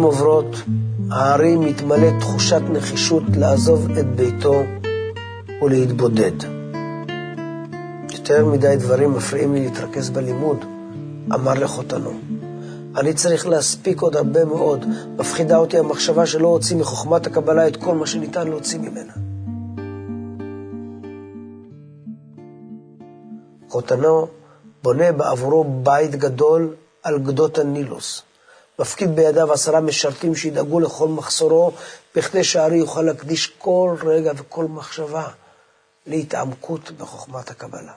רבות הארי מתמלא תחושת נחישות לעזוב את ביתו ולהתבודד. יותר מדי דברים מפריעים לי להתרכז בלימוד, אמר לחותנו. אני צריך להספיק עוד הרבה מאוד. מפחידה אותי המחשבה שלא הוציא מחוכמת הקבלה את כל מה שניתן להוציא ממנה. חותנו בונה בעבורו בית גדול על גדות הנילוס. מפקיד בידיו עשרה משרתים שידאגו לכל מחסורו, בכדי שהארי יוכל להקדיש כל רגע וכל מחשבה להתעמקות בחוכמת הקבלה.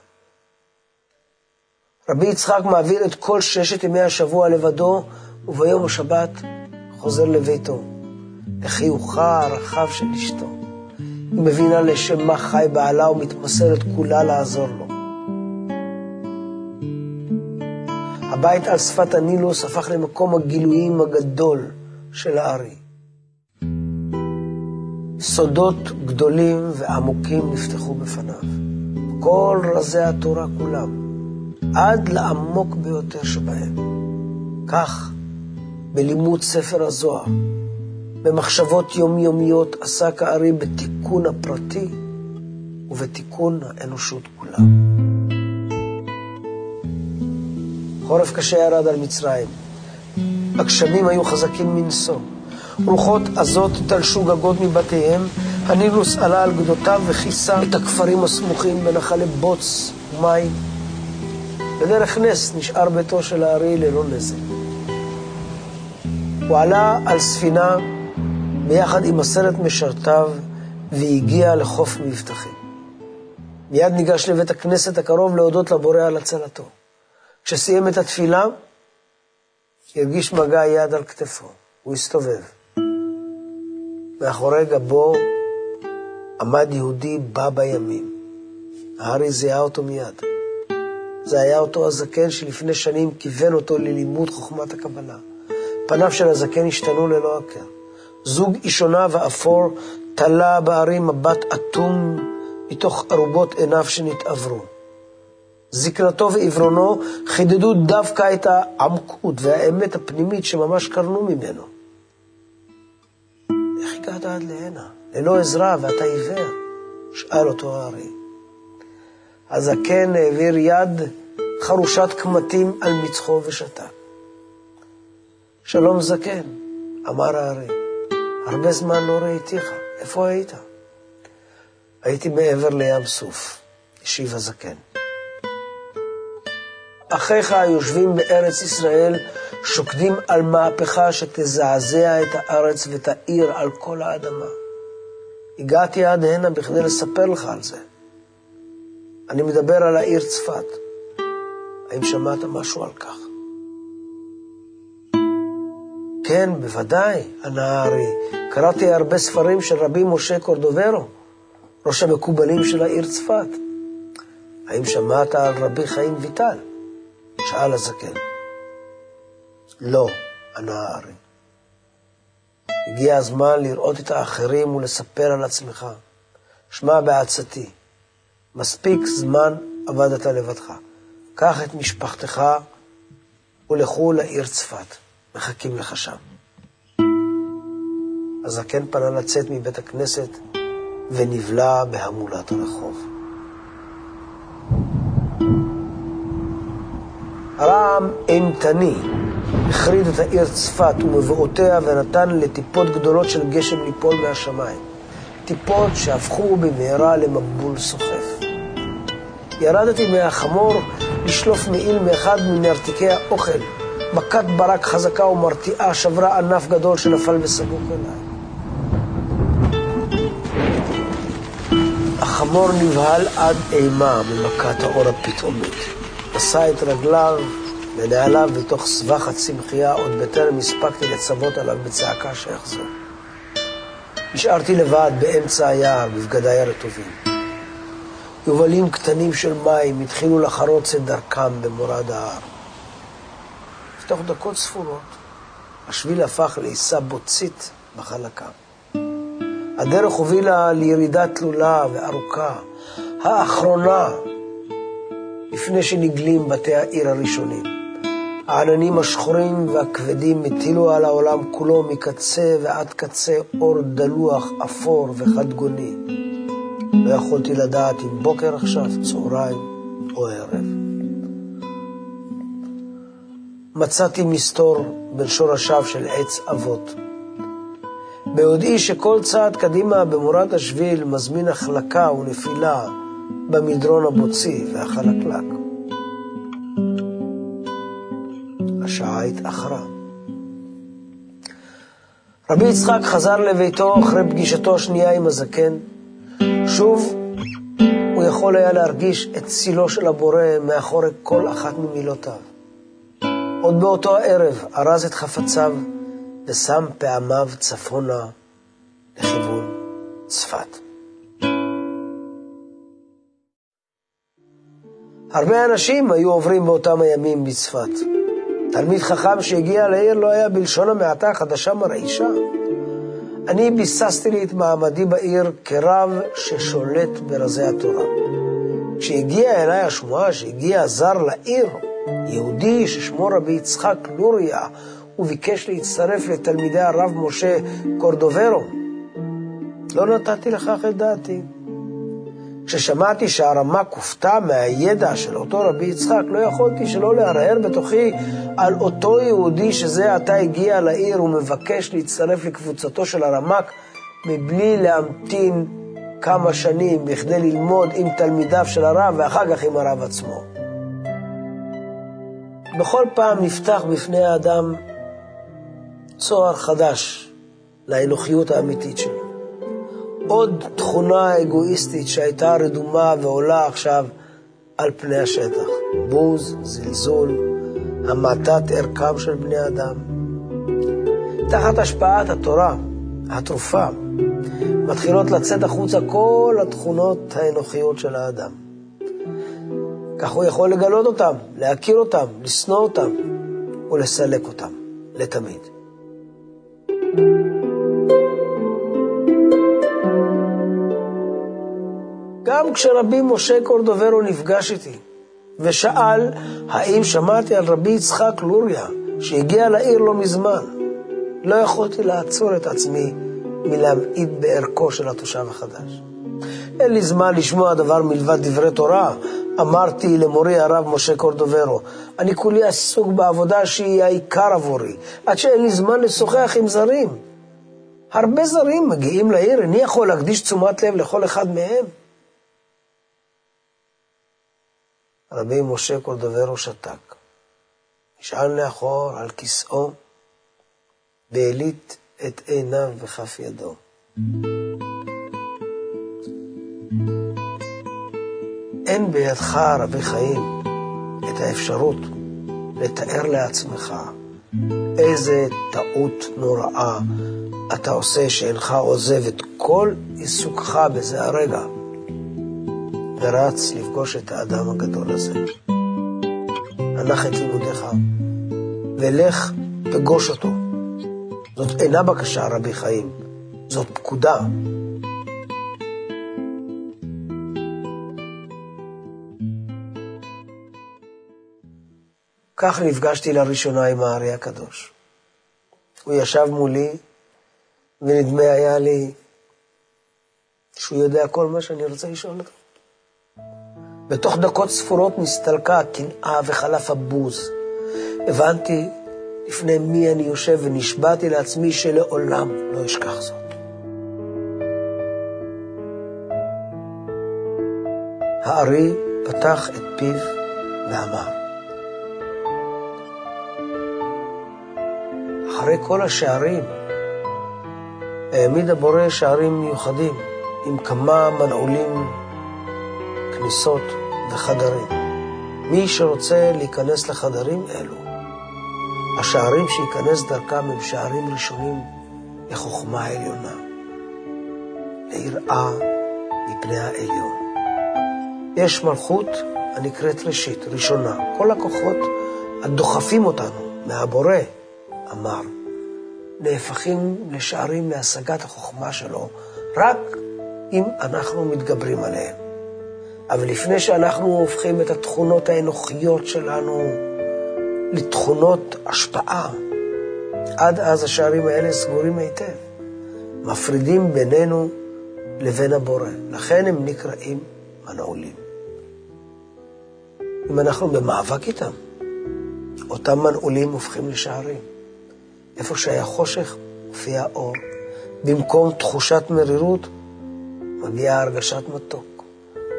רבי יצחק מעביר את כל ששת ימי השבוע לבדו, וביום השבת חוזר לביתו, לחיוכה הרחב של אשתו. היא מבינה לשם מה חי בעלה ומתמסרת כולה לעזור לו. הבית על שפת הנילוס הפך למקום הגילויים הגדול של הארי. סודות גדולים ועמוקים נפתחו בפניו. כל רזי התורה כולם. עד לעמוק ביותר שבהם. כך, בלימוד ספר הזוהר, במחשבות יומיומיות עסק הארי בתיקון הפרטי ובתיקון האנושות כולה. חורף קשה ירד על מצרים. הגשמים היו חזקים מנשוא. רוחות עזות תלשו גגות מבתיהם, הנילוס עלה על גדותיו וכיסה את הכפרים הסמוכים בנחלי בוץ ומים. בדרך נס נשאר ביתו של הארי ללא נזק. הוא עלה על ספינה ביחד עם עשרת משרתיו והגיע לחוף מבטחים. מיד ניגש לבית הכנסת הקרוב להודות לבורא על הצלתו. כשסיים את התפילה, הרגיש מגע יד על כתפו. הוא הסתובב. מאחורי גבו עמד יהודי בא בימים. הארי זיהה אותו מיד. זה היה אותו הזקן שלפני שנים כיוון אותו ללימוד חוכמת הקבלה. פניו של הזקן השתנו ללא הכר. זוג אישונה ואפור תלה בערים מבט אטום מתוך ארובות עיניו שנתעברו. זקנתו ועברונו חידדו דווקא את העמקות והאמת הפנימית שממש קרנו ממנו. איך הגעת עד להנה? ללא עזרה ואתה עיוור? שאל אותו הארי. הזקן העביר יד חרושת קמטים על מצחו ושתק. שלום זקן, אמר הארי, הרבה זמן לא ראיתיך, איפה היית? הייתי מעבר לים סוף, השיב הזקן. אחיך היושבים בארץ ישראל שוקדים על מהפכה שתזעזע את הארץ ותאיר על כל האדמה. הגעתי עד הנה בכדי לספר לך על זה. אני מדבר על העיר צפת. האם שמעת משהו על כך? כן, בוודאי, ענה הארי. קראתי הרבה ספרים של רבי משה קורדוברו, ראש המקובלים של העיר צפת. האם שמעת על רבי חיים ויטל? שאל הזקן. לא, ענה הארי. הגיע הזמן לראות את האחרים ולספר על עצמך. שמע בעצתי, מספיק זמן עבדת לבדך. קח את משפחתך ולכו לעיר צפת, מחכים לך שם. הזקן פנה לצאת מבית הכנסת ונבלע בהמולת הרחוב. הרעם אימתני החריד את העיר צפת ומבואותיה ונתן לטיפות גדולות של גשם ליפול מהשמיים. טיפות שהפכו במהרה למבול סוחף. ירדתי מהחמור לשלוף מעיל מאחד מנרתיקי האוכל. מכת ברק חזקה ומרתיעה שברה ענף גדול שנפל בסמוך אליי. החמור נבהל עד אימה ממכת האור הפתאומית. נשא את רגליו ונעליו בתוך סבך הצמחייה עוד בטרם הספקתי לצוות עליו בצעקה שיחזור. נשארתי לבד באמצע היער בבגדיי הרטובים. יובלים קטנים של מים התחילו לחרוץ את דרכם במורד ההר. בתוך דקות ספורות השביל הפך לעיסה בוצית בחלקה. הדרך הובילה לירידה תלולה וארוכה, האחרונה, לפני שנגלים בתי העיר הראשונים. העננים השחורים והכבדים הטילו על העולם כולו מקצה ועד קצה אור דלוח, אפור וחדגוני. לא יכולתי לדעת אם בוקר עכשיו, צהריים או ערב. מצאתי מסתור בין שורשיו של עץ אבות. ביודעי שכל צעד קדימה במורד השביל מזמין החלקה ונפילה במדרון הבוצי והחלקלק. השעה התאחרה. רבי יצחק חזר לביתו אחרי פגישתו השנייה עם הזקן. שוב הוא יכול היה להרגיש את צילו של הבורא מאחורי כל אחת ממילותיו. עוד באותו הערב ארז את חפציו ושם פעמיו צפונה לכיוון צפת. הרבה אנשים היו עוברים באותם הימים בצפת. תלמיד חכם שהגיע לעיר לא היה בלשון המעטה חדשה מרעישה. אני ביססתי לי את מעמדי בעיר כרב ששולט ברזי התורה. כשהגיעה אליי השמועה שהגיע זר לעיר, יהודי ששמו רבי יצחק לוריה, הוא ביקש להצטרף לתלמידי הרב משה קורדוברו. לא נתתי לכך את דעתי. כששמעתי שהרמ"ק הופתע מהידע של אותו רבי יצחק, לא יכולתי שלא להרהר בתוכי על אותו יהודי שזה עתה הגיע לעיר ומבקש להצטרף לקבוצתו של הרמ"ק מבלי להמתין כמה שנים בכדי ללמוד עם תלמידיו של הרב ואחר כך עם הרב עצמו. בכל פעם נפתח בפני האדם צוהר חדש לאנוכיות האמיתית שלו. עוד תכונה אגואיסטית שהייתה רדומה ועולה עכשיו על פני השטח. בוז, זלזול, המעטת ערכם של בני אדם. תחת השפעת התורה, התרופה, מתחילות לצאת החוצה כל התכונות האנוכיות של האדם. כך הוא יכול לגלות אותם, להכיר אותם, לשנוא אותם ולסלק אותם לתמיד. גם כשרבי משה קורדוברו נפגש איתי ושאל האם שמעתי על רבי יצחק לוריה שהגיע לעיר לא מזמן, לא יכולתי לעצור את עצמי מלהמעיט בערכו של התושב החדש. אין לי זמן לשמוע דבר מלבד דברי תורה, אמרתי למורי הרב משה קורדוברו, אני כולי עסוק בעבודה שהיא העיקר עבורי, עד שאין לי זמן לשוחח עם זרים. הרבה זרים מגיעים לעיר, איני יכול להקדיש תשומת לב לכל אחד מהם. רבי משה קורדוברו שתק. נשען לאחור על כיסאו והליט את עיניו בכף ידו. אין בידך, רבי חיים, את האפשרות לתאר לעצמך איזה טעות נוראה אתה עושה שאינך עוזב את כל עיסוקך בזה הרגע ורץ לפגוש את האדם הגדול הזה. הנח את לימודיך ולך פגוש אותו. זאת אינה בקשה, רבי חיים, זאת פקודה. כך נפגשתי לראשונה עם הארי הקדוש. הוא ישב מולי, ונדמה היה לי שהוא יודע כל מה שאני רוצה לשאול אותו. בתוך דקות ספורות נסתלקה הקנאה וחלף הבוז. הבנתי לפני מי אני יושב ונשבעתי לעצמי שלעולם לא אשכח זאת. הארי פתח את פיו ואמר, אחרי כל השערים, העמיד הבורא שערים מיוחדים עם כמה מנעולים כניסות וחדרים. מי שרוצה להיכנס לחדרים אלו, השערים שייכנס דרכם הם שערים ראשונים לחוכמה העליונה, ליראה מפני העליון. יש מלכות הנקראת ראשית, ראשונה. כל הכוחות הדוחפים אותנו מהבורא, אמר, נהפכים לשערים להשגת החוכמה שלו, רק אם אנחנו מתגברים עליהם. אבל לפני שאנחנו הופכים את התכונות האנוכיות שלנו לתכונות השפעה. עד אז השערים האלה סגורים היטב, מפרידים בינינו לבין הבורא. לכן הם נקראים מנעולים. אם אנחנו במאבק איתם, אותם מנעולים הופכים לשערים. איפה שהיה חושך, מופיע אור. במקום תחושת מרירות, מגיעה הרגשת מתוק.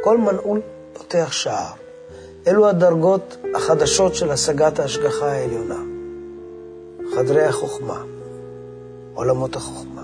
כל מנעול פותח שער. אלו הדרגות החדשות של השגת ההשגחה העליונה. חדרי החוכמה, עולמות החוכמה.